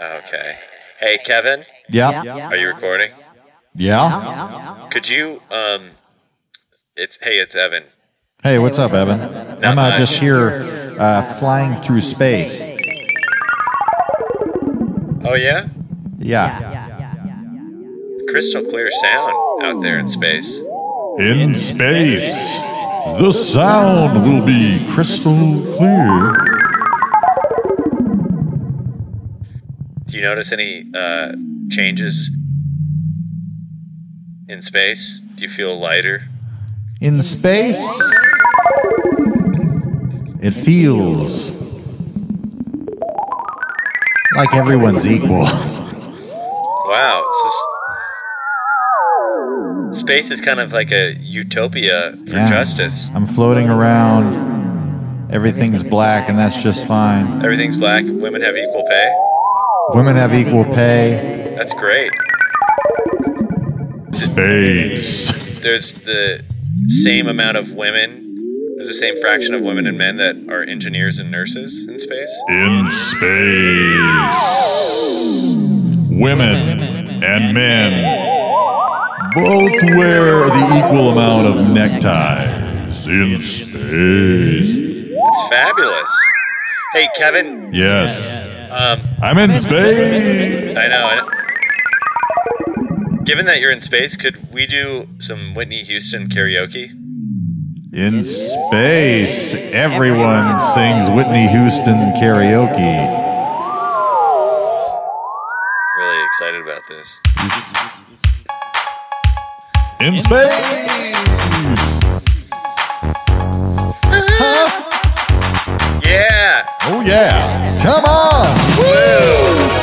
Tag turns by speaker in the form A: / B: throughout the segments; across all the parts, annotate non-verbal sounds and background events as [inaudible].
A: Okay. Hey, Kevin,
B: Yeah.
A: are you recording?
B: Yeah.
A: Could you um it's hey, it's Evan.
B: Hey, what's up, Evan? I'm uh,
A: much.
B: just here uh, flying through space.
A: Oh yeah?
B: Yeah.
A: Crystal clear sound out there in space.
B: In space, the sound will be crystal clear.
A: Do you notice any uh changes in space? Do you feel lighter?
B: In space, it feels like everyone's equal. [laughs]
A: Wow, it's just space is kind of like a utopia for
B: Yeah.
A: justice.
B: I'm floating around. Everything's black, and that's just fine.
A: Everything's black, women have equal pay.
B: Women have equal pay.
A: That's great.
B: Space.
A: There's the same amount of women. There's the same fraction of women and men that are engineers and nurses in space.
B: In space, women and men both wear the equal amount of neckties in space.
A: It's fabulous. Hey, Kevin.
B: Yes,
A: Um,
B: I'm in space.
A: I know. I- Given that you're in space, could we do some Whitney Houston karaoke?
B: In space, everyone sings Whitney Houston karaoke.
A: Really excited about this.
B: In space.
A: Yeah.
B: Oh yeah! Come on!
A: Woo!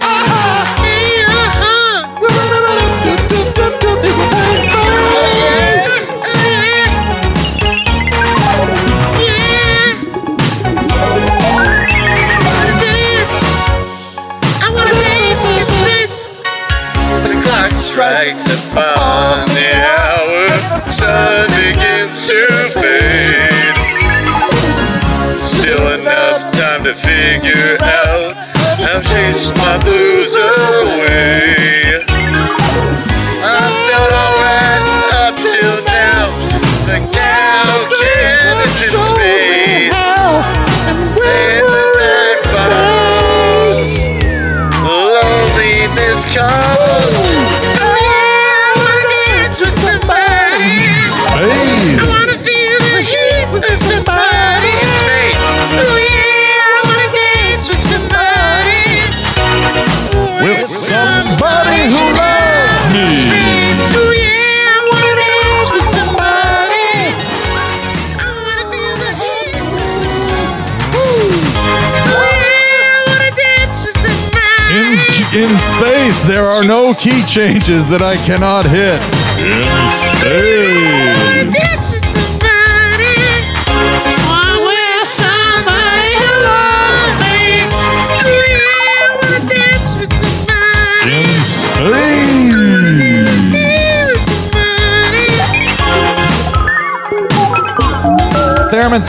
A: Uh-huh. I wanna say I wanna play for you, please. The clock strikes upon the hour. Sun figure out
B: how chase my blues are no key changes that I cannot hit. In!
A: Dance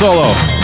A: with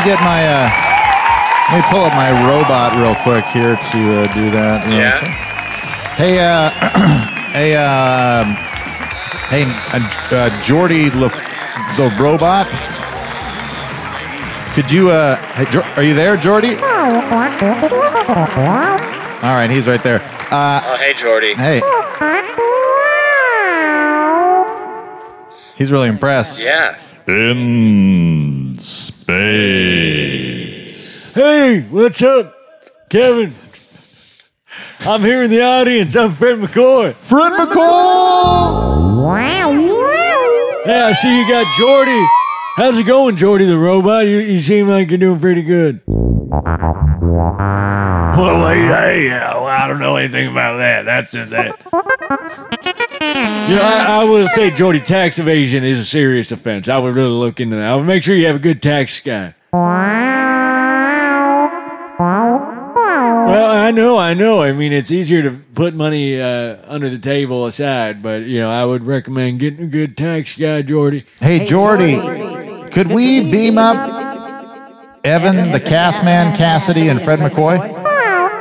A: me
B: get my uh let me pull up my robot real quick here to uh, do that.
A: Yeah?
B: quick. Hey uh [clears throat] hey uh hey uh, uh Jordy Le, the robot. Could you uh hey, Jo- are you there, Jordy? All right, he's right there. Uh
A: Oh, hey, Jordy.
B: hey. He's really impressed.
A: Yeah.
B: In space.
C: Hey, what's up, Kevin? I'm here in the audience. I'm Fred McCoy.
B: Fred McCoy!
C: Hey, I see you got Jordy. How's it going, Jordy the robot? You, you seem like you're doing pretty good. Well, hey, hey, I don't know anything about that. That's it. That. You know, I, I will say, Jordy, tax evasion is a serious offense. I would really look into that. I would make sure you have a good tax guy. Well, I know, I know. I mean, it's easier to put money uh, under the table aside, but you know, I would recommend getting a good tax guy, Jordy.
B: Hey, Jordy, could we beam up Evan, the cast man, Cassidy, and Fred McCoy?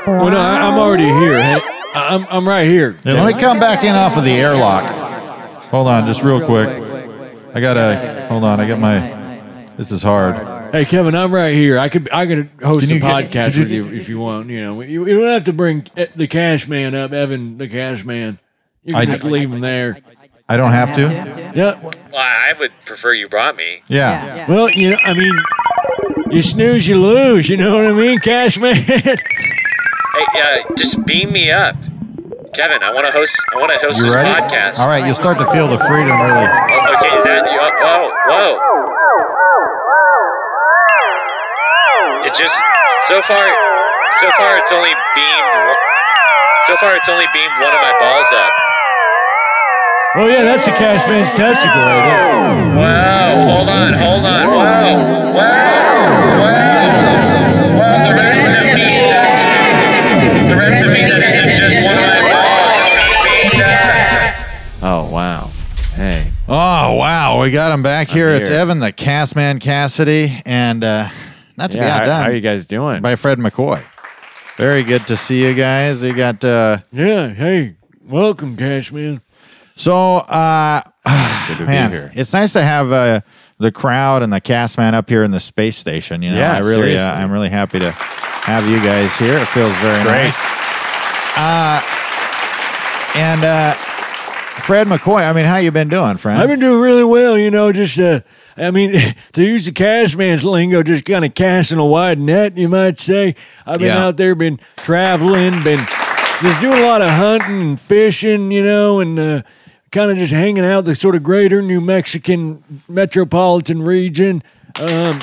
C: Well, no, I, I'm already here. Hey, I'm, I'm right here.
B: Let me come back in off of the airlock. Hold on, just real quick. I gotta, hold on, I got my, this is hard.
C: Hey, Kevin, I'm right here. I could I could host
B: Can
C: a
B: you get-
C: podcast
B: could you
C: with you if you want. You know, you, you don't have to bring eh, the cash man up, Evan, the cash man. You can
B: I-
C: just leave him there.
B: I don't have to?
C: Yeah.
A: Well, I would prefer you brought me.
B: Yeah.
C: Well, you know, I mean, you snooze, you lose. You know what I mean, cash man. [laughs]
A: Hey, uh, just beam me up, Kevin. I want to host. I want to host
B: You
A: this
B: ready?
A: podcast.
B: All right, you'll start to feel the freedom really.
A: Oh, okay, is that? you? Whoa, whoa. It just so far, so far it's only beamed. So far it's only beamed one of my balls up.
C: oh yeah, that's the cash man's testicle right there.
A: Wow! Hold on, hold on. Wow! Wow!
D: Oh, wow.
B: We got him back here. It's. Evan, the cast man, Cassidy, and uh, not to be
D: Yeah. How,
B: outdone
D: how are you guys doing?
B: by Fred McCoy. Very good to see you guys. You got, uh,
C: Yeah. Hey, welcome, cash man.
B: so, uh,
D: Good to
B: man,
D: be here.
B: it's nice to have uh, the crowd and the cast man up here in the space station. You know,
D: Yeah,
B: I really, uh, I'm really happy to have you guys here. It feels very
D: great.
B: nice. Uh, and uh, Fred McCoy, I mean, how you been doing, Fred?
C: I've been doing really well, you know, just, uh, I mean, [laughs] to use the cash man's lingo, just kind of casting a wide net, you might say. I've been
B: Yeah.
C: out there, been traveling, been just doing a lot of hunting and fishing, you know, and uh, kind of just hanging out the sort of greater New Mexican metropolitan region. Um,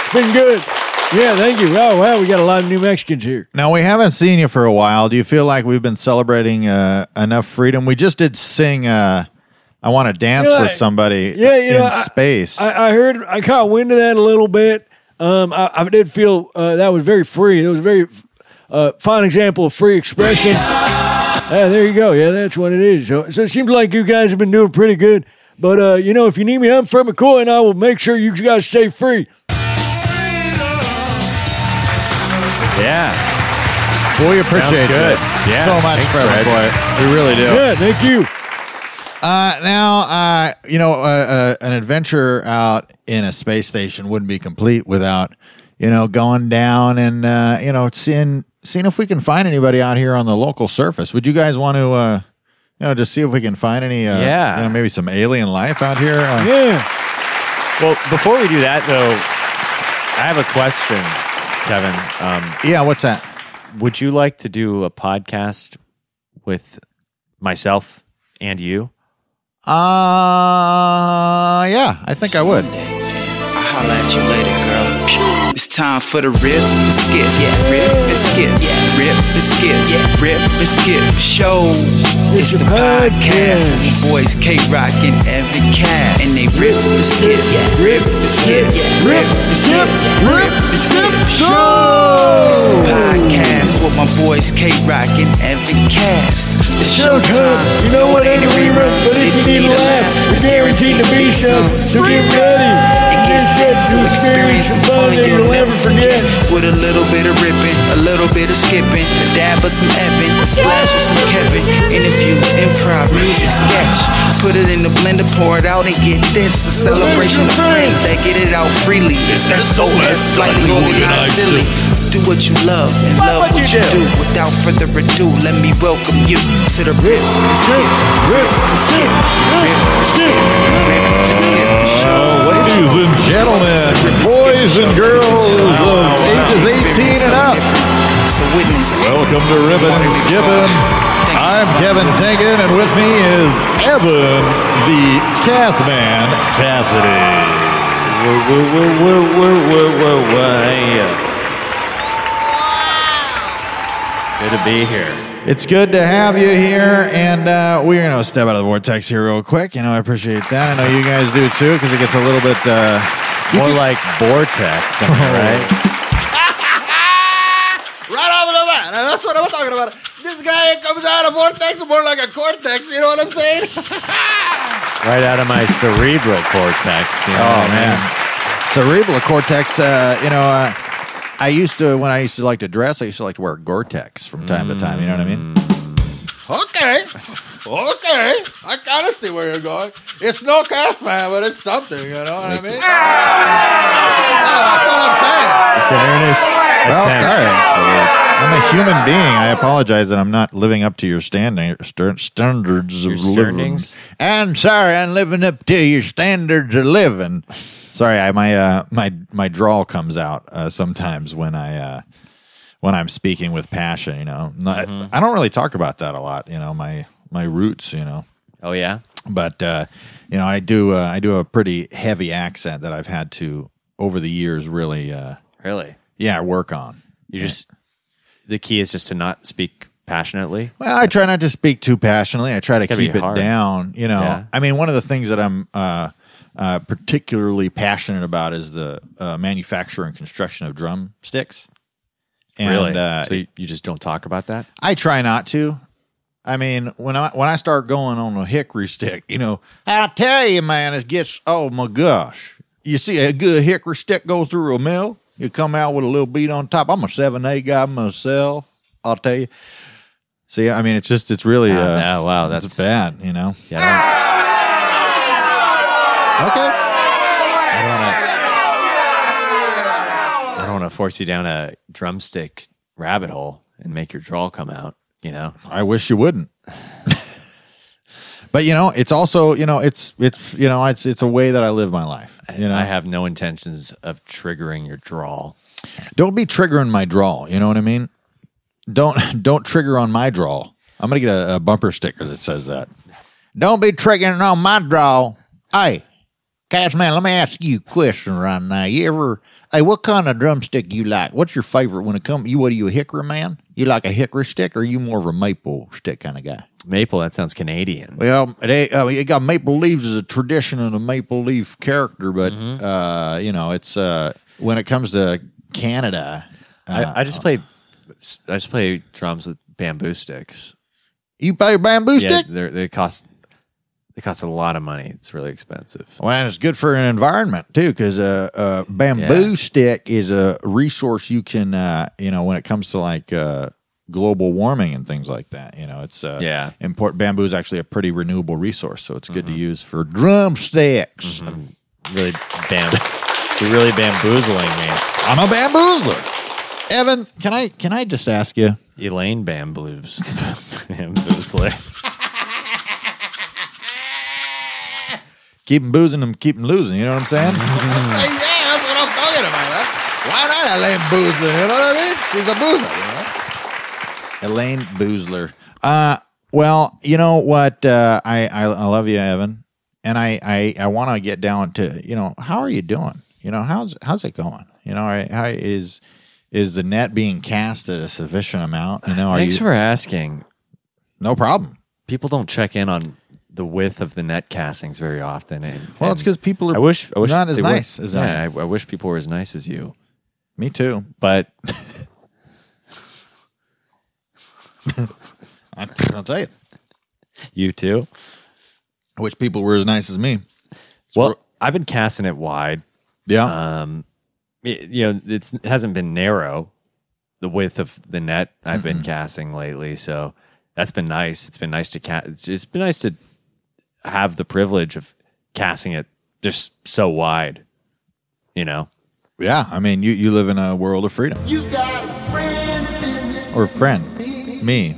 C: it's been good. Yeah, thank you. Oh, wow, we got a lot of New Mexicans here.
B: Now we haven't seen you for a while. Do you feel like we've been celebrating uh, enough freedom? We just did sing uh, "I Want to Dance
C: You know,
B: with Somebody"
C: yeah, you
B: in
C: know,
B: space.
C: I, I heard, I caught wind of that a little bit. Um, I, I did feel uh, that was very free. It was a very uh, fine example of free expression. Yeah, there you go. Yeah, that's what it is. So, so it seems like you guys have been doing pretty good. But uh, you know, if you need me, I'm Fred McCoy, and I will make sure you guys stay free.
D: Yeah.
B: Boy, we appreciate
D: Sounds good.
B: you
D: Yeah,
B: so much,
D: thanks,
B: Fred
D: Fred.
B: McCoy. We really do.
C: Yeah, thank you.
B: Uh, now, uh, you know, uh, uh, an adventure out in a space station wouldn't be complete without, you know, going down and uh, you know seeing seeing if we can find anybody out here on the local surface. Would you guys want to, uh, you know, just see if we can find any, uh,
D: Yeah.
B: you know, maybe some alien life out here? Uh,
C: Yeah.
D: Well, before we do that though, I have a question, Kevin. Um,
B: yeah. What's that?
D: would you like to do a podcast with myself and you?
B: Uh, yeah, I think I would.
E: I'll holla at you later, girl. It's time for the rip and skip. Yeah, rip and skip. Yeah, rip and skip. Yeah, rip and skip. Show. It's,
C: It's
E: the podcast
C: podcast.
E: with my boys K Rock and Evan Cass. And they rip and skip. Yeah, rip and skip. Yeah, rip and skip. Rip and skip. Show. It's the podcast with my boys K Rock and Evan Cass. It's
C: Showtime. You know what ain't a rerun, but if you need a laugh, it's guaranteed to be some. So get ready and get set to experience some fun you'll never forget.
E: With a little bit of ripping, a little bit of skipping, a dab of some Evan, a splash of some Kevin. Interviews, improv, music, sketch. Put it in the blender, pour it out and get this. A celebration of friends that get it out freely. It's that SOS, slightly organized silly. Do what you love and love what you do. Without further ado, let me welcome you to the Rip Skip, Rip and Skip, Rip Skip, Rip Skip.
B: Ladies and gentlemen, boys and girls of ages 18 and up, welcome to Ribbon Skippin'. I'm Kevin Tenkin, and with me is Evan, the cast man, Cassidy.
D: Woo, woo, woo, woo, woo, woo, woo. Hey. Good to be here.
B: It's good to have you here, and uh, we're going to step out of the vortex here real quick. You know, I appreciate that. I know you guys do too, because it gets a little bit. Uh,
D: More like vortex, am I right? [laughs]
B: right off the bat. That's what I'm talking about. This guy comes out of vortex more like a cortex. You know what I'm saying? [laughs]
D: Right out of my cerebral cortex. You know
B: Oh
D: what I
B: man,
D: mean?
B: cerebral cortex. Uh, you know, uh, I used to when I used to like to dress. I used to like to wear Gore-Tex from time to time. You know what I mean? Mm. Okay, okay. I kind of see where you're going. It's no cast man, but it's something. You know what I mean? Yeah, that's what I'm saying.
D: It's an earnest
B: Well,
D: attempt.
B: sorry. I'm a human being. I apologize that I'm not living up to your standing ster- standards of
D: Your
B: living.
D: standings?
B: And sorry, I'm living up to your standards of living. Sorry, I, my uh, my my drawl comes out uh, sometimes when I uh, when I'm speaking with passion. You know, Not-
D: Mm-hmm.
B: I don't really talk about that a lot. You know, my my roots. You know,
D: Oh yeah.
B: but uh, you know, I do uh, I do a pretty heavy accent that I've had to over the years really uh,
D: Really?
B: yeah work on.
D: You just the key is just to not speak passionately.
B: Well, I try not to speak too passionately. I try to
D: gotta
B: keep it
D: hard.
B: down. You know,
D: Yeah.
B: I mean, one of the things that I'm uh, uh, particularly passionate about is the uh, manufacture and construction of drumsticks. And,
D: really?
B: Uh,
D: so you, you just don't talk about that?
B: I try not to. I mean, when I when I start going on a hickory stick, you know, I tell you, man, it gets oh my gosh. You see a good hickory stick go through a mill, you come out with a little beat on top. I'm a seven eight guy myself. I'll tell you. See, I mean, it's just it's really
D: Ah,
B: uh,
D: wow, that's
B: bad, you know.
D: Yeah,
B: Okay.
D: I don't want to force you down a drumstick rabbit hole and make your drawl come out. You know,
B: I wish you wouldn't. but you know, it's also you know, it's it's you know, it's it's a way that I live my life. You know,
D: I have no intentions of triggering your drawl.
B: don't be triggering my drawl, You know what I mean? Don't [laughs] don't trigger on my drawl. I'm gonna get a, a bumper sticker that says that. Don't be triggering on my drawl. Hey, Cass man, let me ask you a question right now. You ever hey, what kind of drumstick you like? What's your favorite when it comes you what are you a hickory man? You like a hickory stick or are you more of a maple stick kind of guy?
D: Maple, that sounds Canadian.
B: Well, they uh, you got maple leaves as a tradition and a maple leaf character, but uh, you know, it's uh, when it comes to Canada, uh,
D: I, I just play, I just play drums with bamboo sticks.
B: you buy a bamboo
D: Yeah,
B: stick.
D: they cost, they costs a lot of money. It's really expensive.
B: Well, and it's good for an environment too, because a uh, uh, bamboo
D: Yeah.
B: stick is a resource you can, uh, you know, when it comes to like uh, global warming and things like that. You know, it's uh,
D: Yeah.
B: important. Bamboo is actually a pretty renewable resource, so it's good to use for drumsticks.
D: Really bam, you're really bamboozling me.
B: I'm a bamboozler. Evan, can I can I just ask you?
D: Elaine bamboos, [laughs] bamboozler.
B: Keep 'em boozing and keep 'em losing. You know what I'm saying? [laughs] yeah, that's what I'm talking about. Huh? Why not Elayne Boosler? You know what I mean? She's a boozer. You know? Elayne Boosler. Uh, well, you know what? Uh, I, I I love you, Evan, and I I, I want to get down to you know how are you doing? You know how's how's it going? You know, are- how is is the net being cast at a sufficient amount? You know, are
D: Thanks
B: you
D: for asking.
B: no problem?
D: People don't check in on the width of the net castings very often. And,
B: Well, it's because people are.
D: I wish, I wish
B: not as
D: they were-
B: nice as I
D: yeah,
B: am.
D: I, I wish people were as nice as you.
B: Me too.
D: But [laughs]
B: I'll tell you.
D: you too.
B: I wish people were as nice as me.
D: Well, I've been casting it wide.
B: Yeah.
D: Um, it- you know, it's, it hasn't been narrow, the width of the net I've been casting lately. So that's been nice. It's been nice to cast. It's, it's been nice to have the privilege of casting it just so wide. You know,
B: Yeah, I mean, you, you live in a world of freedom. You got friend or friend, me.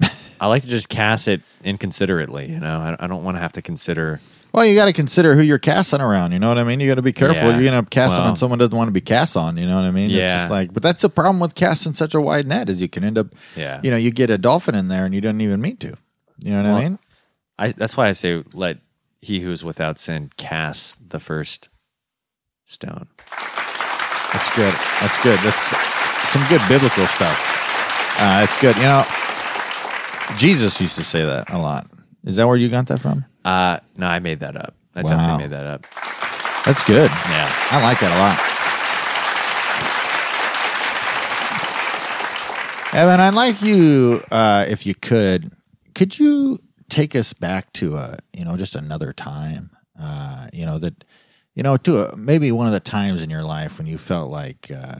B: [laughs]
D: I like to just cast it inconsiderately. You know, I, I don't want to have to consider.
B: Well, you got to consider who you're casting around. You know what I mean? You got to be careful.
D: Yeah.
B: You're going to cast
D: Well-
B: on someone doesn't want to be cast on. You know what I mean? It's
D: Yeah.
B: just like, but that's the problem with casting such a wide net is you can end up,
D: Yeah.
B: you know, you get a dolphin in there and you don't even mean to. You know what I mean?
D: I that's why I say let he who is without sin cast the first stone.
B: That's good. That's good. That's some good biblical stuff. Uh, it's good. You know, Jesus used to say that a lot. Is that where you got that from?
D: Uh, no, I made that up. I
B: Wow.
D: definitely made that up.
B: That's good.
D: Yeah.
B: I like that a lot. Evan, I'd like you, uh, if you could, could you take us back to a, you know, just another time, uh, you know, that, you know, to a, maybe one of the times in your life when you felt like uh,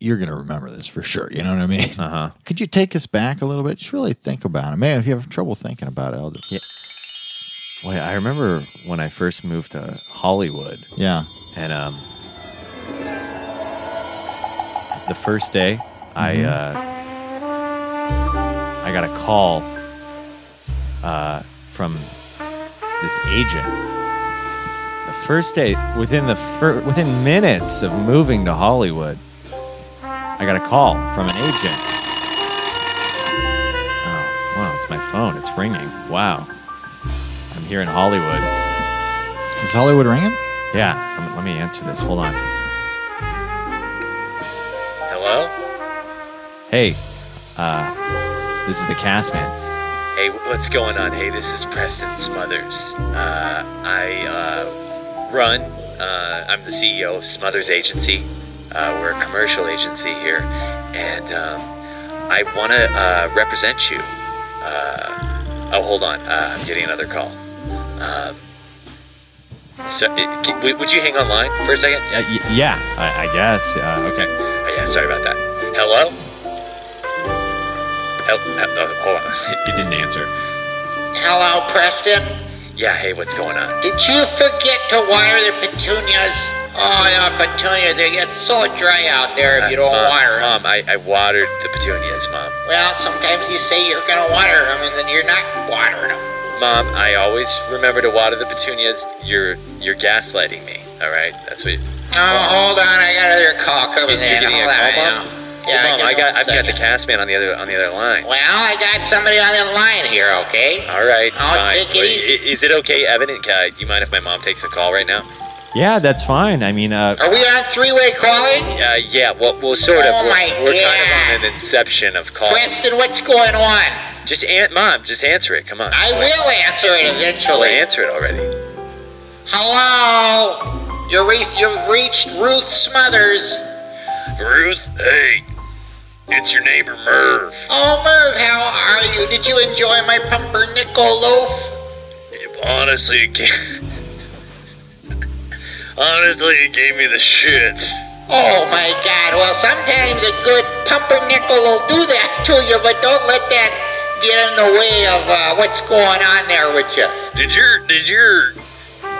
B: you're going to remember this for sure. You know what I mean?
D: Uh huh. [laughs]
B: Could you take us back a little bit? Just really think about it. Man, if you have trouble thinking about it, I'll just,
D: Well, I remember when I first moved to Hollywood,
B: yeah.
D: and um, the first day, I uh, I got a call uh, from this agent. The first day, within the fir- within minutes of moving to Hollywood, I got a call from an agent. Oh, wow! It's my phone. It's ringing. Wow. I'm here in Hollywood.
B: Is Hollywood ringing?
D: Yeah, let me, let me answer this. Hold on.
F: Hello?
D: Hey, uh, this is the cast man.
F: Hey, what's going on? Hey, this is Preston Smothers. Uh, I uh, run, uh, I'm the CEO of Smothers Agency. Uh, we're a commercial agency here, and um, I want to uh, represent you. Uh, oh, hold on. Uh, I'm getting another call. Um, so, can- would- you hang online for a second?
D: Uh, y- yeah, I, I guess. Uh, okay.
F: Oh, yeah, sorry about that. Hello? Hold on. [laughs]
D: It didn't answer.
G: Hello, Preston.
F: Yeah, hey, what's going on?
G: Did you forget to water the petunias? Oh, yeah, petunias, they get so dry out there if you don't
F: Uh, Mom,
G: water them.
F: Mom, I, I watered the petunias, Mom.
G: Well, sometimes you say you're going to water them and then you're not watering them.
F: Mom, I always remember to water the petunias. You're you're gaslighting me. All right, that's what.
G: Oh, hold on, I got another call coming
F: You're
G: in.
F: getting a
G: Hold
F: call,
G: on,
F: Mom.
G: Yeah.
F: Well,
G: Yeah,
F: I got I've got the
G: second.
F: cast man on the other on the other line.
G: Well, I got somebody on the line here, okay?
F: All right,
G: I'll
F: fine.
G: take it
F: Wait,
G: easy.
F: Is it okay, Evan? and Kai, do you mind if my mom takes a call right now?
D: Yeah, that's fine. I mean, uh,
G: Are we on three-way calling?
F: Uh, yeah. Well, well, sort of.
G: Oh,
F: we're
G: my
F: we're kind of on an inception of calls.
G: Preston, what's going on?
F: Just an- mom, just answer it. Come on.
G: I will answer it
F: Well,
G: eventually.
F: answer it already.
G: Hello? You're re- you've reached Ruth Smothers.
F: Ruth, hey, it's your neighbor Merv.
G: Oh, Merv, how are you? Did you enjoy my pumpernickel loaf?
F: Honestly, it gave, honestly, it gave me the shits.
G: Oh my God! Well, sometimes a good pumpernickel will do that to you, but don't let that get in the way of uh, what's going on there with you.
F: Did your did your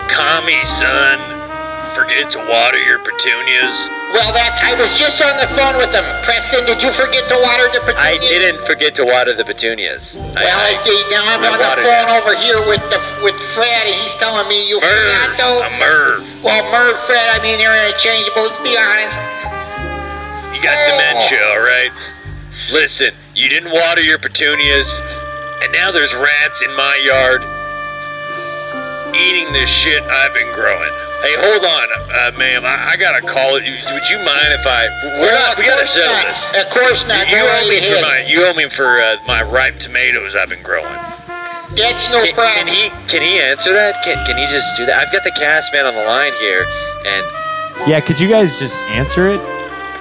F: commie son forget to water your petunias?
G: Well, that I was just on the phone with them. Preston, did you forget to water the petunias?
F: I didn't forget to water the petunias.
G: Well,
F: I,
G: I, did. now I'm
F: I
G: on the phone over here with the with Fred, and he's telling me you forgot
F: Merv,
G: to.
F: a Merv.
G: Well, Merv, Fred, I mean they're interchangeable. Let's be honest.
F: You got dementia, all right? Listen, you didn't water your petunias, and now there's rats in my yard eating this shit I've been growing. Hey, hold on, uh, ma'am. I, I gotta call it. Would you mind if I? We're
G: Well,
F: not. We gotta settle
G: not.
F: this.
G: Of course not.
F: You
G: Go
F: owe me for my. You owe me for uh, my ripe tomatoes I've been growing.
G: That's no
F: Can,
G: problem.
F: can he? Can he answer that? Can Can he just do that? I've got the cast man on the line here, and
D: yeah, could you guys just answer it?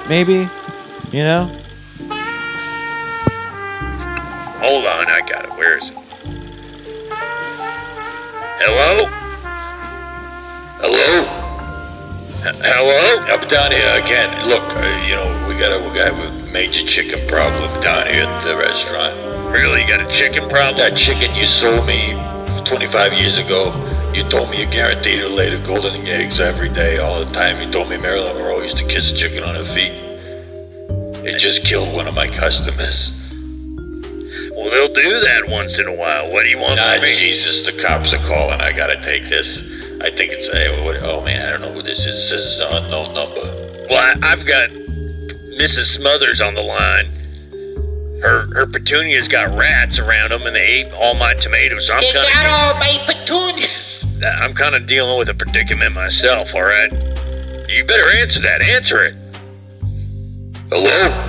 D: Maybe? You know?
F: Hold on, I got it. Where is it? Hello?
H: Hello?
F: H- Hello?
H: I'm down here again. Look, uh, you know, we got a we got a major chicken problem down here at the restaurant.
F: Really? You got a chicken problem?
H: That chicken you sold me 25 years ago, You told me you guaranteed to lay the golden eggs every day, all the time. You told me Marilyn Monroe used to kiss a chicken on her feet. It just killed one of my customers.
F: Well, they'll do that once in a while. What do you want
H: Ah,
F: from me?
H: Jesus, the cops are calling. I gotta take this. I think it's a. What, oh man, I don't know who this is. This is it's an unknown number.
F: Well, I, I've got Mrs. Smothers on the line. Her her petunias got rats around them, and they ate all my tomatoes. So I'm
G: You
F: kind
G: got
F: of
G: all my petunias. [laughs]
F: I'm kind of dealing with a predicament myself. All right, you better answer that. Answer it.
H: Hello?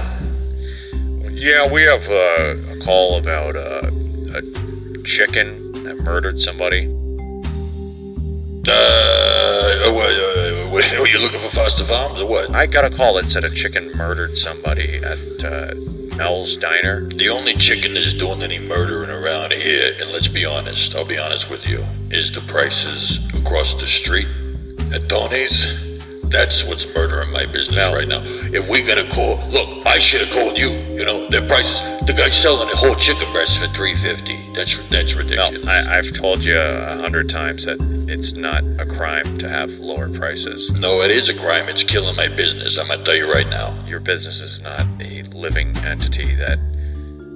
F: Yeah, we have uh, a call about uh, a chicken that murdered somebody.
H: Uh, what, uh, what, are you looking for Foster Farms or what?
F: I got a call that said a chicken murdered somebody at uh, Mel's Diner.
H: The only chicken that's doing any murdering around here, and let's be honest, I'll be honest with you, is the prices across the street at Tony's. That's what's murdering my business
F: Mel.
H: right now. If we're gonna call, look, I should have called you. You know, their prices. The guy's selling a whole chicken breast for three fifty. That's that's
F: No,
H: ridiculous.
F: I, I've told you a hundred times that it's not a crime to have lower prices.
H: no, it is a crime. It's killing my business. I'm gonna tell you right now.
F: Your business is not a living entity that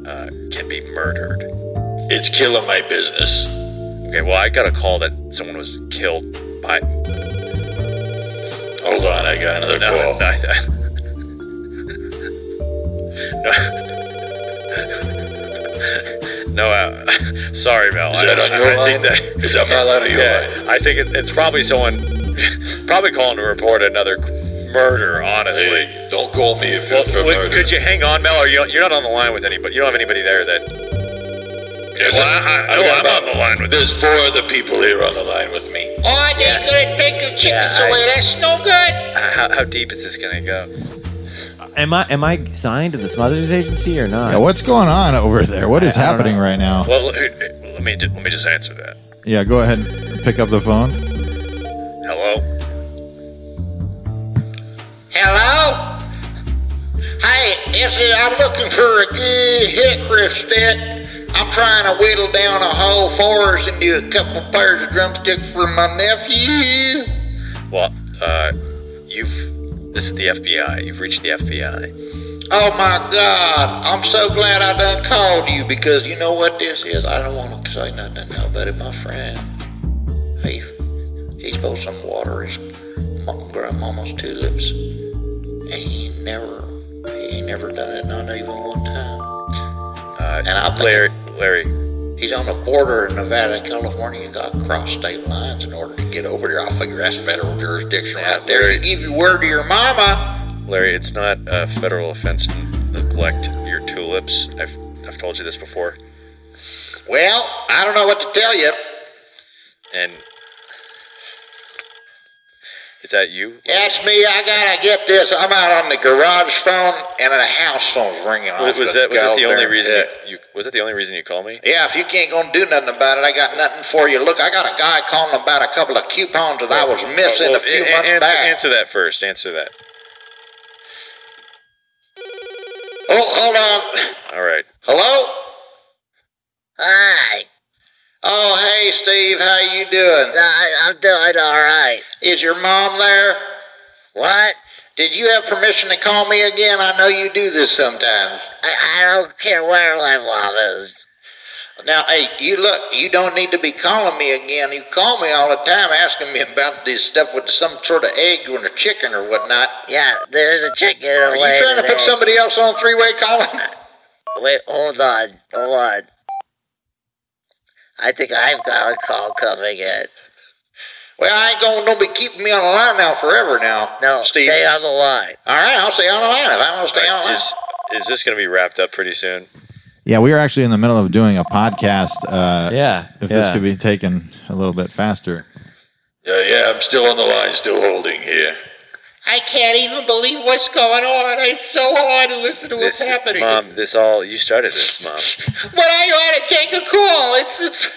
F: uh, can be murdered.
H: It's killing my business.
F: Okay, well, I got a call that someone was killed by.
H: Hold on, I got another
F: No,
H: call.
F: no, no. no uh, sorry, Mel.
H: Is that
F: I,
H: on your
F: I
H: line?
F: think that,
H: Is that my line or your
F: yeah,
H: line?
F: I think it, it's probably someone, probably calling to report another murder. Honestly.
H: Hey, don't call me if
F: Well,
H: it's for murder.
F: could you hang on, Mel? Or you, you're not on the line with anybody. You don't have anybody there that.
H: Yes,
F: Well, I- I-
H: I've
F: no, I'm
H: about-
F: on the line with
H: There's four other people here on the line with me.
G: Oh, they're gonna take your chickens
F: Yeah, I-
G: away. That's no good. [laughs]
F: How, how deep is this gonna go?
D: Uh, am I am I signed to the Smothers Agency or not?
B: Yeah, what's going on over there? What is
D: I- I
B: happening right now?
F: Well, let let me let me just answer that.
B: Yeah, go ahead and pick up the phone.
F: Hello.
G: Hello? Hey, is I'm looking for a good hickory stick. I'm trying to whittle down a whole forest and do a couple pairs of drumsticks for my nephew.
F: Well, uh, you've this is the FBI. You've reached the FBI.
G: Oh my God! I'm so glad I done called you because you know what this is. I don't want to say nothing to nobody. My friend, he he's to water his grandmama's tulips. He never he never done it not even one time.
F: Uh,
G: And I think-
F: Larry, Larry,
G: He's on the border of Nevada and California. You got to cross state lines in order to get over there. I figure that's federal jurisdiction
F: Yeah,
G: right there.
F: Larry.
G: You give your word to your mama.
F: Larry, it's not a federal offense to neglect your tulips. I've I've told you this before,
G: Well, I don't know what to tell you.
F: and is that you?
G: That's me. I gotta get this. I'm out on the garage phone, and the house phone's ringing.
F: Was, was that was that the only
G: there.
F: reason you, you was that the only reason you called me?
G: Yeah, if you can't gonna do nothing about it, I got nothing for you. Look, I got a guy calling about a couple of coupons that I was missing
F: Well,
G: a few
F: a-
G: months
F: answer,
G: back.
F: Answer that first. Answer that.
G: Oh, hold on.
F: All right.
G: Hello? Hi. Oh, hey, Steve. How you doing? I, I'm doing all right. Is your mom there? What? Did you have permission to call me again? I know you do this sometimes. I, I don't care where my mom is. Now, hey, you look, you don't need to be calling me again. You call me all the time asking me about this stuff with some sort of egg or a chicken or whatnot.
A: Yeah, there's a chicken
G: Are you trying to put
A: today.
G: somebody else on three-way calling?
A: Wait, hold on, hold on. I think I've got a call coming in.
G: Well, I ain't gonna don't be keeping me on the line now forever now.
A: No,
G: Steve.
A: stay on the line.
G: All right, I'll stay on the line if I want to stay on the line.
F: Is is this going to be wrapped up pretty soon?
B: Yeah, we are actually in the middle of doing a podcast. Uh,
D: Yeah,
B: If this could be taken a little bit faster.
H: Yeah, yeah, I'm still on the line, still holding here.
G: I can't even believe what's going on. It's so hard to listen to what's
F: This,
G: happening.
F: Mom, this all you started this, Mom.
G: But I want to take a call. It's, it's.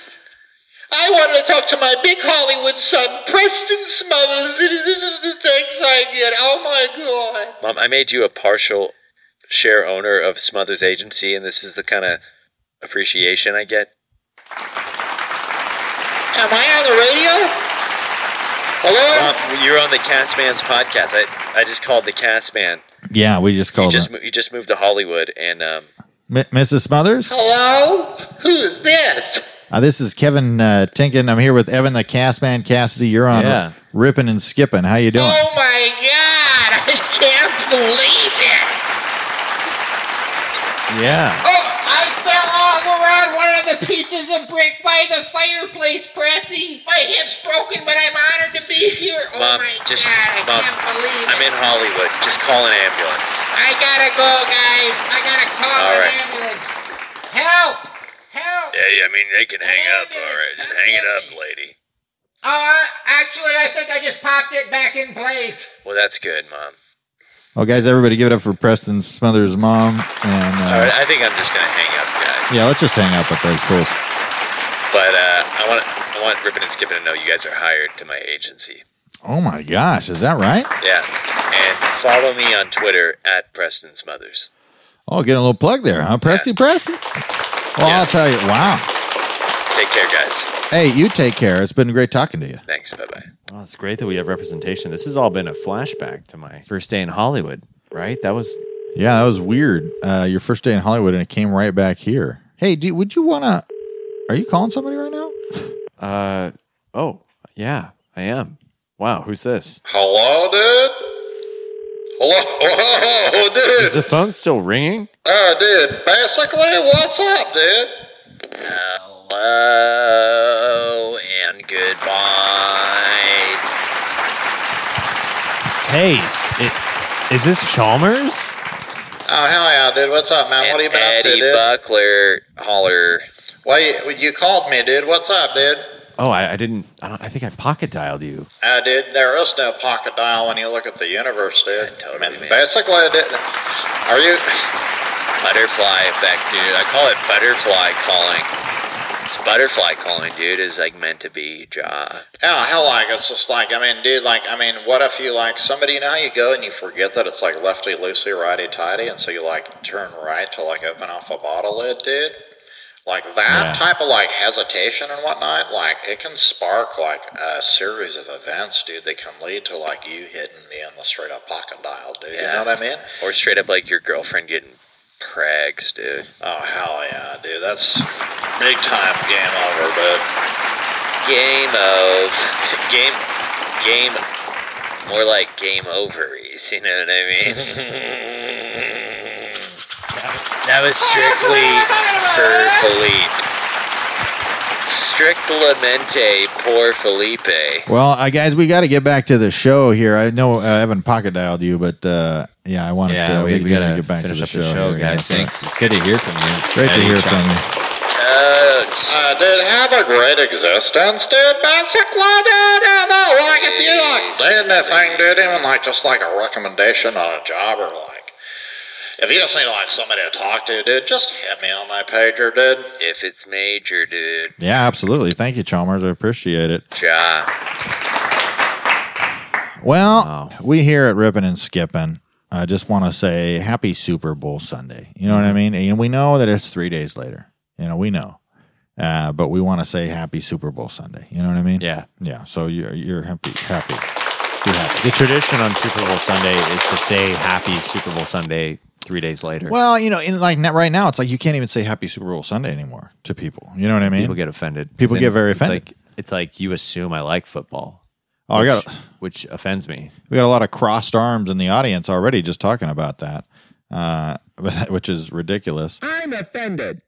G: I wanted to talk to my big Hollywood son, Preston Smothers. This is the thanks I get. Oh my God.
F: Mom, I made you a partial share owner of Smothers Agency, and this is the kind of appreciation I get.
G: Am I on the radio? Hello?
F: Mom, you're on the Castman's podcast. I, I just called the Castman.
B: Yeah, we just
F: You
B: called
F: just
B: him.
F: mo- you just moved to Hollywood, and um,
B: M- Mrs. Smothers.
G: Hello? Who's this?
B: Uh, this is Kevin uh, Tinkin. I'm here with Evan the Castman Cassidy. You're on
D: Yeah.
B: ripping and skipping. How you doing?
G: Oh my god, I can't believe it.
D: Yeah.
G: Oh, I fell all around one of the pieces of brick by the fireplace, Pressy. My hip's broken, but I'm honored to be here. Oh
F: Mom,
G: my
F: just
G: god, I
F: Mom,
G: can't believe
F: I'm in Hollywood. Just call an ambulance.
G: I gotta go, guys. I gotta call
F: All
G: an
F: right.
G: ambulance. Help! Help!
F: Yeah, I mean they can hang up. All right, just hang it up, lady.
G: Uh, actually, I think I just popped it back in place.
F: Well, that's good, Mom.
B: Well, guys, everybody give it up for Preston Smothers' mom. And uh,
F: All right, I think I'm just gonna hang up, guys.
B: Yeah, let's just hang out with those fools.
F: But uh, I want I want Rippin' and Skippin' to know you guys are hired to my agency.
B: Oh my gosh, is that right?
F: Yeah, and follow me on Twitter at Preston Smothers.
B: Oh, getting a little plug there, huh? Presty Preston? Well,
F: Yeah.
B: I'll tell you. Wow.
F: Take care, guys.
B: Hey, you take care. It's been great talking to you.
F: Thanks. Bye bye.
D: Well, it's great that we have representation. This has all been a flashback to my first day in Hollywood, right? That was
B: Yeah, that was weird. Uh, your first day in Hollywood, and it came right back here. Hey, do, would you want to? Are you calling somebody right now? [laughs]
D: uh oh, yeah, I am. Wow, who's this?
H: Hello, dude? Hello? [laughs] Whoa,
D: Is the phone still ringing?
H: Oh, dude. Basically, what's up, dude?
F: Hello and goodbye.
D: Hey, it, is this Chalmers?
G: Oh, hell yeah, dude. What's up, man? What have you been up to, dude?
F: Eddie
G: dude?
F: Buckler, holler.
G: Why you, you called me, dude? What's up, dude?
D: Oh, I, I didn't. I don't. I think I pocket dialed you.
G: Uh, did. there is no pocket dial when you look at the universe, dude.
F: Yeah, totally,
G: I mean,
F: man.
G: basically, dude, are you?
F: Butterfly effect, dude. I call it butterfly calling. It's butterfly calling, dude, is like meant to be jaw.
G: Yeah, oh, hell, like it's just like I mean, dude, like I mean, what if you like somebody? You know you go and you forget that it's like lefty loosey, righty tighty, and so you like turn right to like open off a bottle lid, dude. Like that
D: Yeah.
G: type of like hesitation and whatnot, like it can spark like a series of events, dude. That can lead to like you hitting me on the straight up pocket dial, dude. You know what I mean?
F: Or straight up like your girlfriend getting crags, dude.
G: Oh hell yeah, dude. That's big time game over, dude.
F: Game of game game more like game ovaries, [laughs] you know what I mean? [laughs] that was strictly for Felipe. Strictamente por Felipe.
B: Well, uh, guys, we got to get back to the show here. I know uh, Evan pocket dialed you, but uh, yeah, I wanted
D: Yeah,
B: to.
D: we, we gotta
B: get back
D: finish
B: to the
D: up
B: show.
D: the show,
B: here,
D: guys.
B: yeah.
D: Thanks. It's good to hear from you.
B: Great to hear
D: Chalmers.
B: from you.
G: Uh, dude, have a great existence, dude. Basically, dude. Uh, no, like if you like did anything, dude, even like just like a recommendation on a job or like. If you just need like somebody to talk to, dude, just hit me on my pager, dude.
F: If it's major, dude.
B: Yeah, absolutely. Thank you, Chalmers. I appreciate it.
F: Ja.
B: Well,
D: Wow.
B: we here at Ripping and Skipping I just want to say happy Super Bowl Sunday. You know what I mean? And we know that it's three days later. You know, we know. Uh, but we want to say happy Super Bowl Sunday. You know what I mean?
D: Yeah.
B: Yeah. So you're you're happy happy. You're happy.
D: The tradition on Super Bowl Sunday is to say Happy Super Bowl Sunday three days later.
B: Well, you know, in like right now, it's like you can't even say Happy Super Bowl Sunday anymore to people. You know what I mean?
D: People get offended.
B: People get very
D: it's
B: offended.
D: Like, it's like you assume I like football.
B: Oh, I
D: which,
B: got
D: which offends me.
B: we got a lot of crossed arms in the audience already just talking about that, uh, [laughs] which is ridiculous.
A: I'm offended.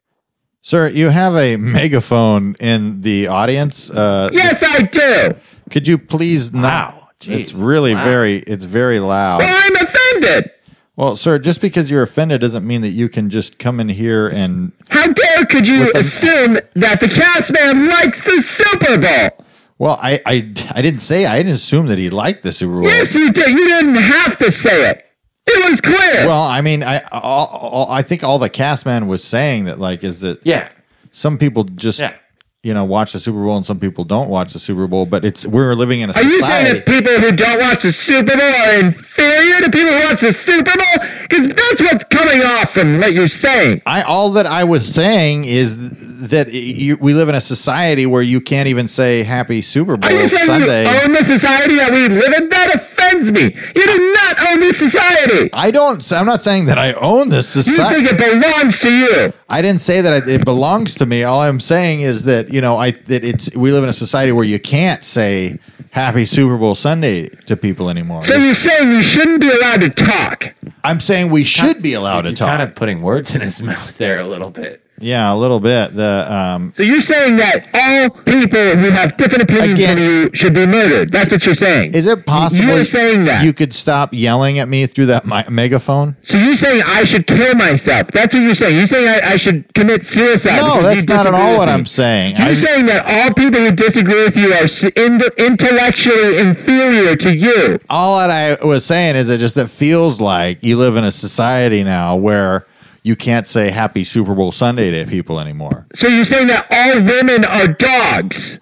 B: Sir, you have a megaphone in the audience. Uh,
A: Yes, I do.
B: Could you please not?
D: Wow.
B: It's really
D: Wow.
B: very. It's very loud.
A: Well, I'm offended.
B: Well, sir, just because you're offended doesn't mean that you can just come in here and.
A: How dare could you assume that the cast man likes the Super Bowl?
B: Well, I, I, I didn't say. I didn't assume that he liked the Super Bowl.
A: Yes, you did. You didn't have to say it. It was clear.
B: Well, I mean, I, all, all, I think all the cast man was saying that like is that
D: Yeah.
B: some people just
D: Yeah.
B: You know watch the Super Bowl and some people don't watch the Super Bowl, but it's we're living in a
A: Are you saying
B: society.
A: that people who don't watch the Super Bowl are inferior to people who watch the Super Bowl?
I: Because that's what's coming off from what you're saying.
B: I all that I was saying is that you, we live in a society where you can't even say Happy Super Bowl
I: Are you saying
B: Sunday.
I: you own the society that we live in? That offends me. You do not own this society.
B: I don't. I'm not saying that I own this society.
I: You
B: society.
I: think it belongs to you.
B: I didn't say that it belongs to me. All I'm saying is that you know, I that it's we live in a society where you can't say Happy Super Bowl Sunday to people anymore.
I: So you're saying you shouldn't be allowed to talk.
B: I'm saying we should be allowed to
D: You're
B: talk.
D: kind of putting words in his [laughs] mouth there a little bit.
B: Yeah, a little bit. The um,
I: So you're saying that all people who have different opinions
B: Again-
I: from you should be murdered. That's what you're saying.
B: is it possible
I: You're saying that.
B: you could stop yelling at me through that mi- megaphone?
I: so you're saying I should kill myself. That's what you're saying. You're saying I, I should commit suicide.
B: No, that's not at all what. I'm saying.
I: You're
B: I-
I: saying that all people who disagree with you are in- intellectually inferior to you.
B: all that I was saying is it just it feels like you live in a society now where you can't say Happy Super Bowl Sunday to people anymore.
I: So you're saying that all women are dogs.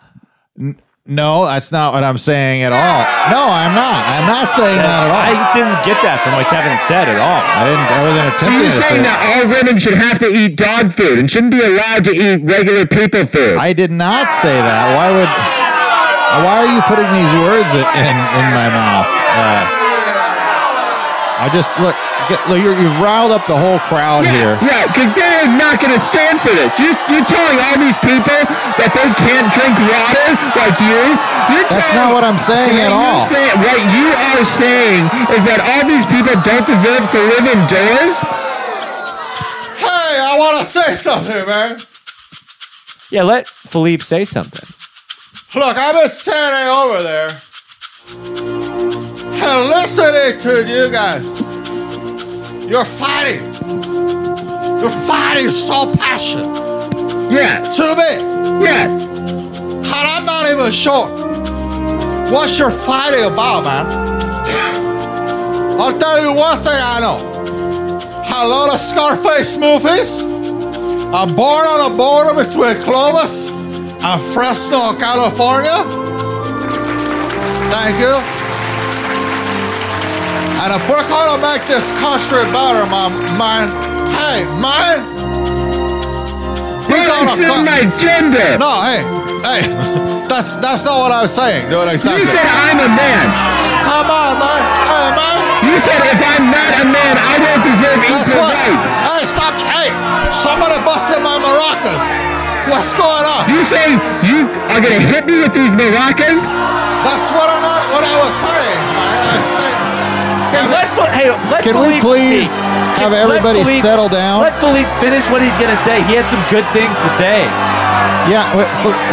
B: No, that's not what I'm saying at all. No, I'm not. I'm not saying that at all.
D: I didn't get that from what Kevin said at all.
B: I didn't. I wasn't
I: So
B: attempting
I: you're
B: to say.
I: saying that all women should have to eat dog food and shouldn't be allowed to eat regular people food.
B: I did not say that. Why would? Why are you putting these words in in, in my mouth? Uh, I just look. Get, look you're, you've riled up the whole crowd here.
I: Yeah, because they're not going to stand for this. You, you're telling all these people that they can't drink water like you. You're
B: That's
I: telling-
B: not what I'm saying at all.
I: saying- what you are saying is that all these people don't deserve to live indoors?
B: Hey, I want to say something, man.
D: Yeah, let Philippe say something.
B: Look, I've been standing over there and listening to you guys. You're fighting. You're fighting so passionate
I: Yeah.
B: to me.
I: Yes.
B: And I'm not even sure what you're fighting about, man. I'll tell you one thing I know. I love the Scarface movies. I'm born on the border between Clovis and Fresno, California. Thank you. And if we're gonna make this country better, my man, hey, man, we're gonna
I: my gender.
B: no, hey, hey, [laughs] that's that's not what I was saying, dude. Exactly.
I: You said I'm a man.
B: Come on, man. Hey, man.
I: You said if I'm not a man, I don't deserve
B: That's
I: equal
B: what.
I: rights.
B: Hey, stop. Hey, somebody busted my maracas. What's going on?
I: You say you are to hit me with these maracas?
B: That's what I'm not. What I was saying, man. I was saying.
D: Hey, let, hey, let
B: Can we please
D: speak.
B: have
D: Let
B: everybody
D: Philippe-
B: settle down?
D: Let Philippe finish what he's going to say. He had some good things to say.
B: Yeah.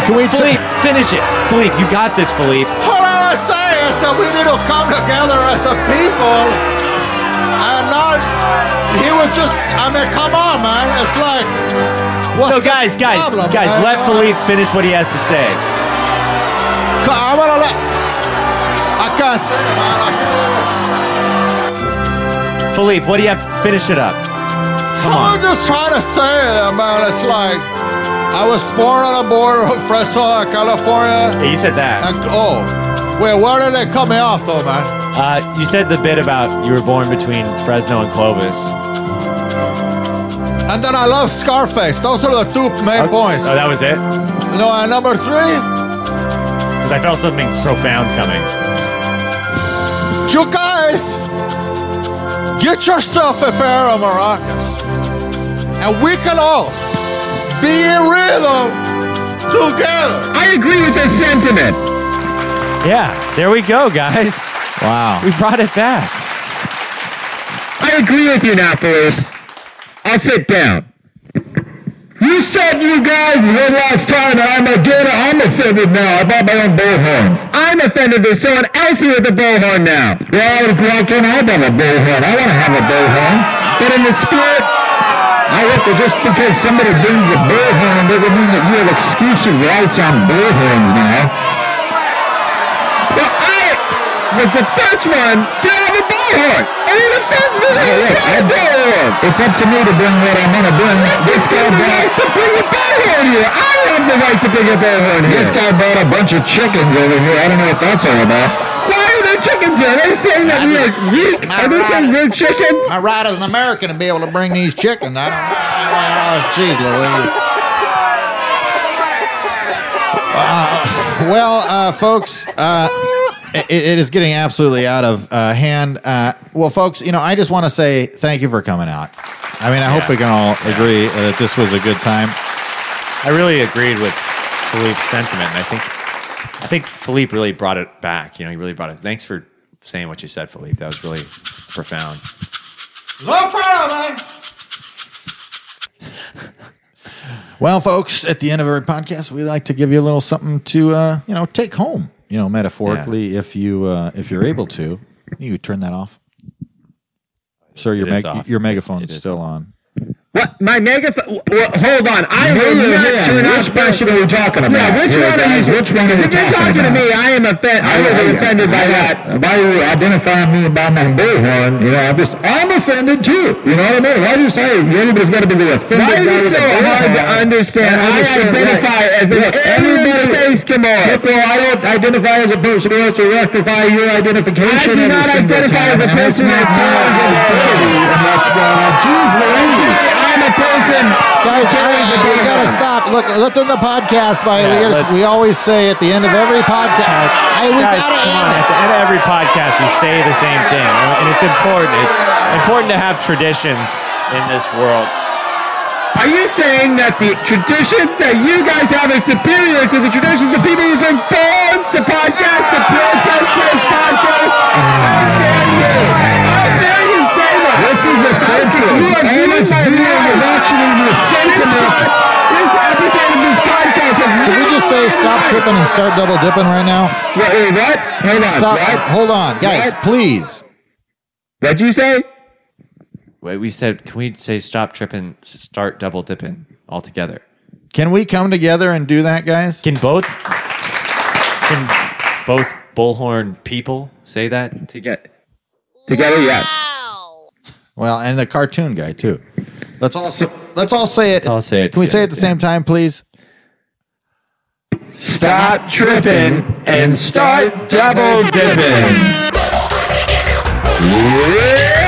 B: Can we?
D: Philippe, finish it. Philippe, you got this, Philippe.
B: What I was saying is that we need to come together as a people and not. He would just. I mean, come on, man. It's like. What's the
D: guys, guys,
B: problem,
D: guys,
B: man?
D: let Philippe finish what he has to say.
B: I'm gonna let. I can't say it, man. I can't.
D: Philippe, what do you have? Finish it up. Come.
B: I'm just trying to say that, man. It's like I was born on the border of Fresno, California.
D: Yeah, you said that.
B: And, oh, wait, where did they cut me off, though, man?
D: Uh, you said the bit about you were born between Fresno and Clovis.
B: And then I love Scarface. Those are the two main points.
D: Oh, that was it?
B: No, and number three,
D: Because I felt something profound coming.
B: you guys get yourself a pair of maracas, and we can all be in rhythm together.
I: I agree with this sentiment.
D: Yeah, there we go, guys.
B: Wow.
D: We brought it back.
I: I agree with you now, Philippe. I'll sit down. You said you guys one last time and I'm again, I'm offended now. I bought my own bullhorn. I'm offended there's someone else here with a bullhorn now. Well, why can't I have a bullhorn? I want to have a bullhorn. But in the spirit, I hope that just because somebody brings a bullhorn doesn't mean that you have exclusive rights on bullhorns now. Well, I was the first one to have a bullhorn. And it offends me that you have a. It's up to me to bring what I'm going to bring. This guy brought... to bring a bullhorn here. I have the right to bring a bullhorn here. This guy brought a bunch of chickens over here. I don't know what that's all about. Why are there chickens you? Are they saying that we are weak? Are they saying we're chickens?
B: My right as an American to be able to bring these chickens. I don't know. Oh, jeez Louise. Uh, well, uh, folks, uh, it, it is getting absolutely out of uh, hand. Uh, well, folks, you know, I just want to say thank you for coming out. I mean, I hope we can all agree that this was a good time.
D: I really agreed with Philippe's sentiment. And I think I think Philippe really brought it back. You know, he really brought it. Thanks for saying what you said, Philippe. That was really profound.
B: No problem, [laughs] Well, folks, at the end of every podcast, we like to give you a little something to, uh, you know, take home. You know, metaphorically, if you uh, if you're able to, you turn that off. Sir, your
D: It is
B: meg-
D: off.
B: your
D: It
B: megaphone's
D: is
B: still on.
I: What? My megaphone? Well, hold on. I will not turn
J: which
I: off.
J: person are we talking about?
I: Yeah, which one are you?
J: which one are we
I: If you're
J: talking
I: to me, I am offended. I be offended by that.
J: Why you identify me by my bullhorn? You know, I'm just, I'm offended too. You know what I mean? Why do you say everybody's got to be the offended
I: Why is it so hard to understand? I identify as an alien space Kimura.
J: Well, I don't identify as a person who wants to rectify your identification.
I: I do not identify as a person that calls
J: identity and what's going on. Jeez Louise.
I: I'm a person.
B: Guys, I, we gotta stop. Look, let's end the podcast by we, gotta, we always say at the end of every podcast. Hey, we
D: Guys,
B: gotta
D: come
B: end
D: on. At the end of every podcast, we say the same thing, and it's important. It's important to have traditions in this world.
I: Are you saying that the traditions that you guys have are superior to the traditions of people who bring phones to podcasts, to protest this podcast?
J: Mm. Is offensive.
I: You are
J: All it's
I: my
J: doing
I: video.
J: is actually the sentiment.
I: This episode of this podcast has
B: Can we just say stop tripping and start double dipping right now?
I: What? wait, what? Hold on.
B: Stop.
I: What?
B: Hold on, guys,
I: What?
B: please.
I: What'd you say?
D: Wait, we said, can we say stop tripping, start double dipping altogether?
B: Can we come together and do that, guys?
D: Can both can both bullhorn people say that
I: together? Together, yes.
B: Well, and the cartoon guy too. Let's all let's all say it.
D: Let's all say it
B: Can we say it at the
D: together,
B: same time, please?
I: Stop tripping and start double dipping.
J: I don't know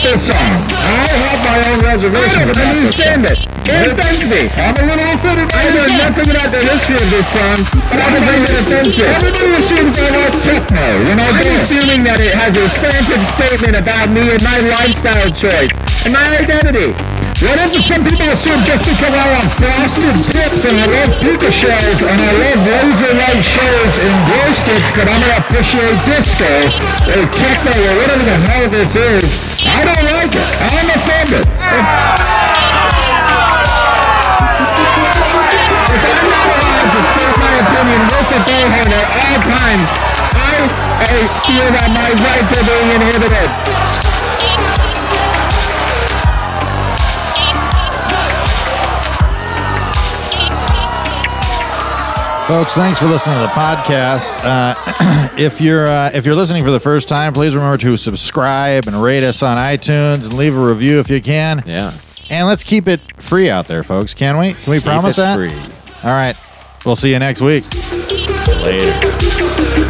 J: about this song. I have my own reservations about this
I: understand
J: song.
I: it. Offends me.
J: I'm a little offended by
I: I know nothing about the history of this song, but I don't find it offensive.
J: Everybody assumes I like techno. You know, go.
I: assuming that it has a slanted statement about me and my lifestyle choice and my identity.
J: What if some people assume just because I love frosted tips and I love puka shells and I love laser light shows and glow sticks that I'm gonna appreciate disco or techno or whatever the hell this is? I don't like it. I'm offended.
I: If I'm not allowed to state my opinion with the bullhorn at all times, I, I feel that my rights are being inhibited.
B: Folks, thanks for listening to the podcast. Uh, [clears throat] if you're uh, if you're listening for the first time, please remember to subscribe and rate us on iTunes and leave a review if you can.
D: Yeah.
B: And let's keep it free out there, folks. Can we? Can we promise
D: it
B: that?
D: free.
B: All right. We'll see you next week.
D: Later.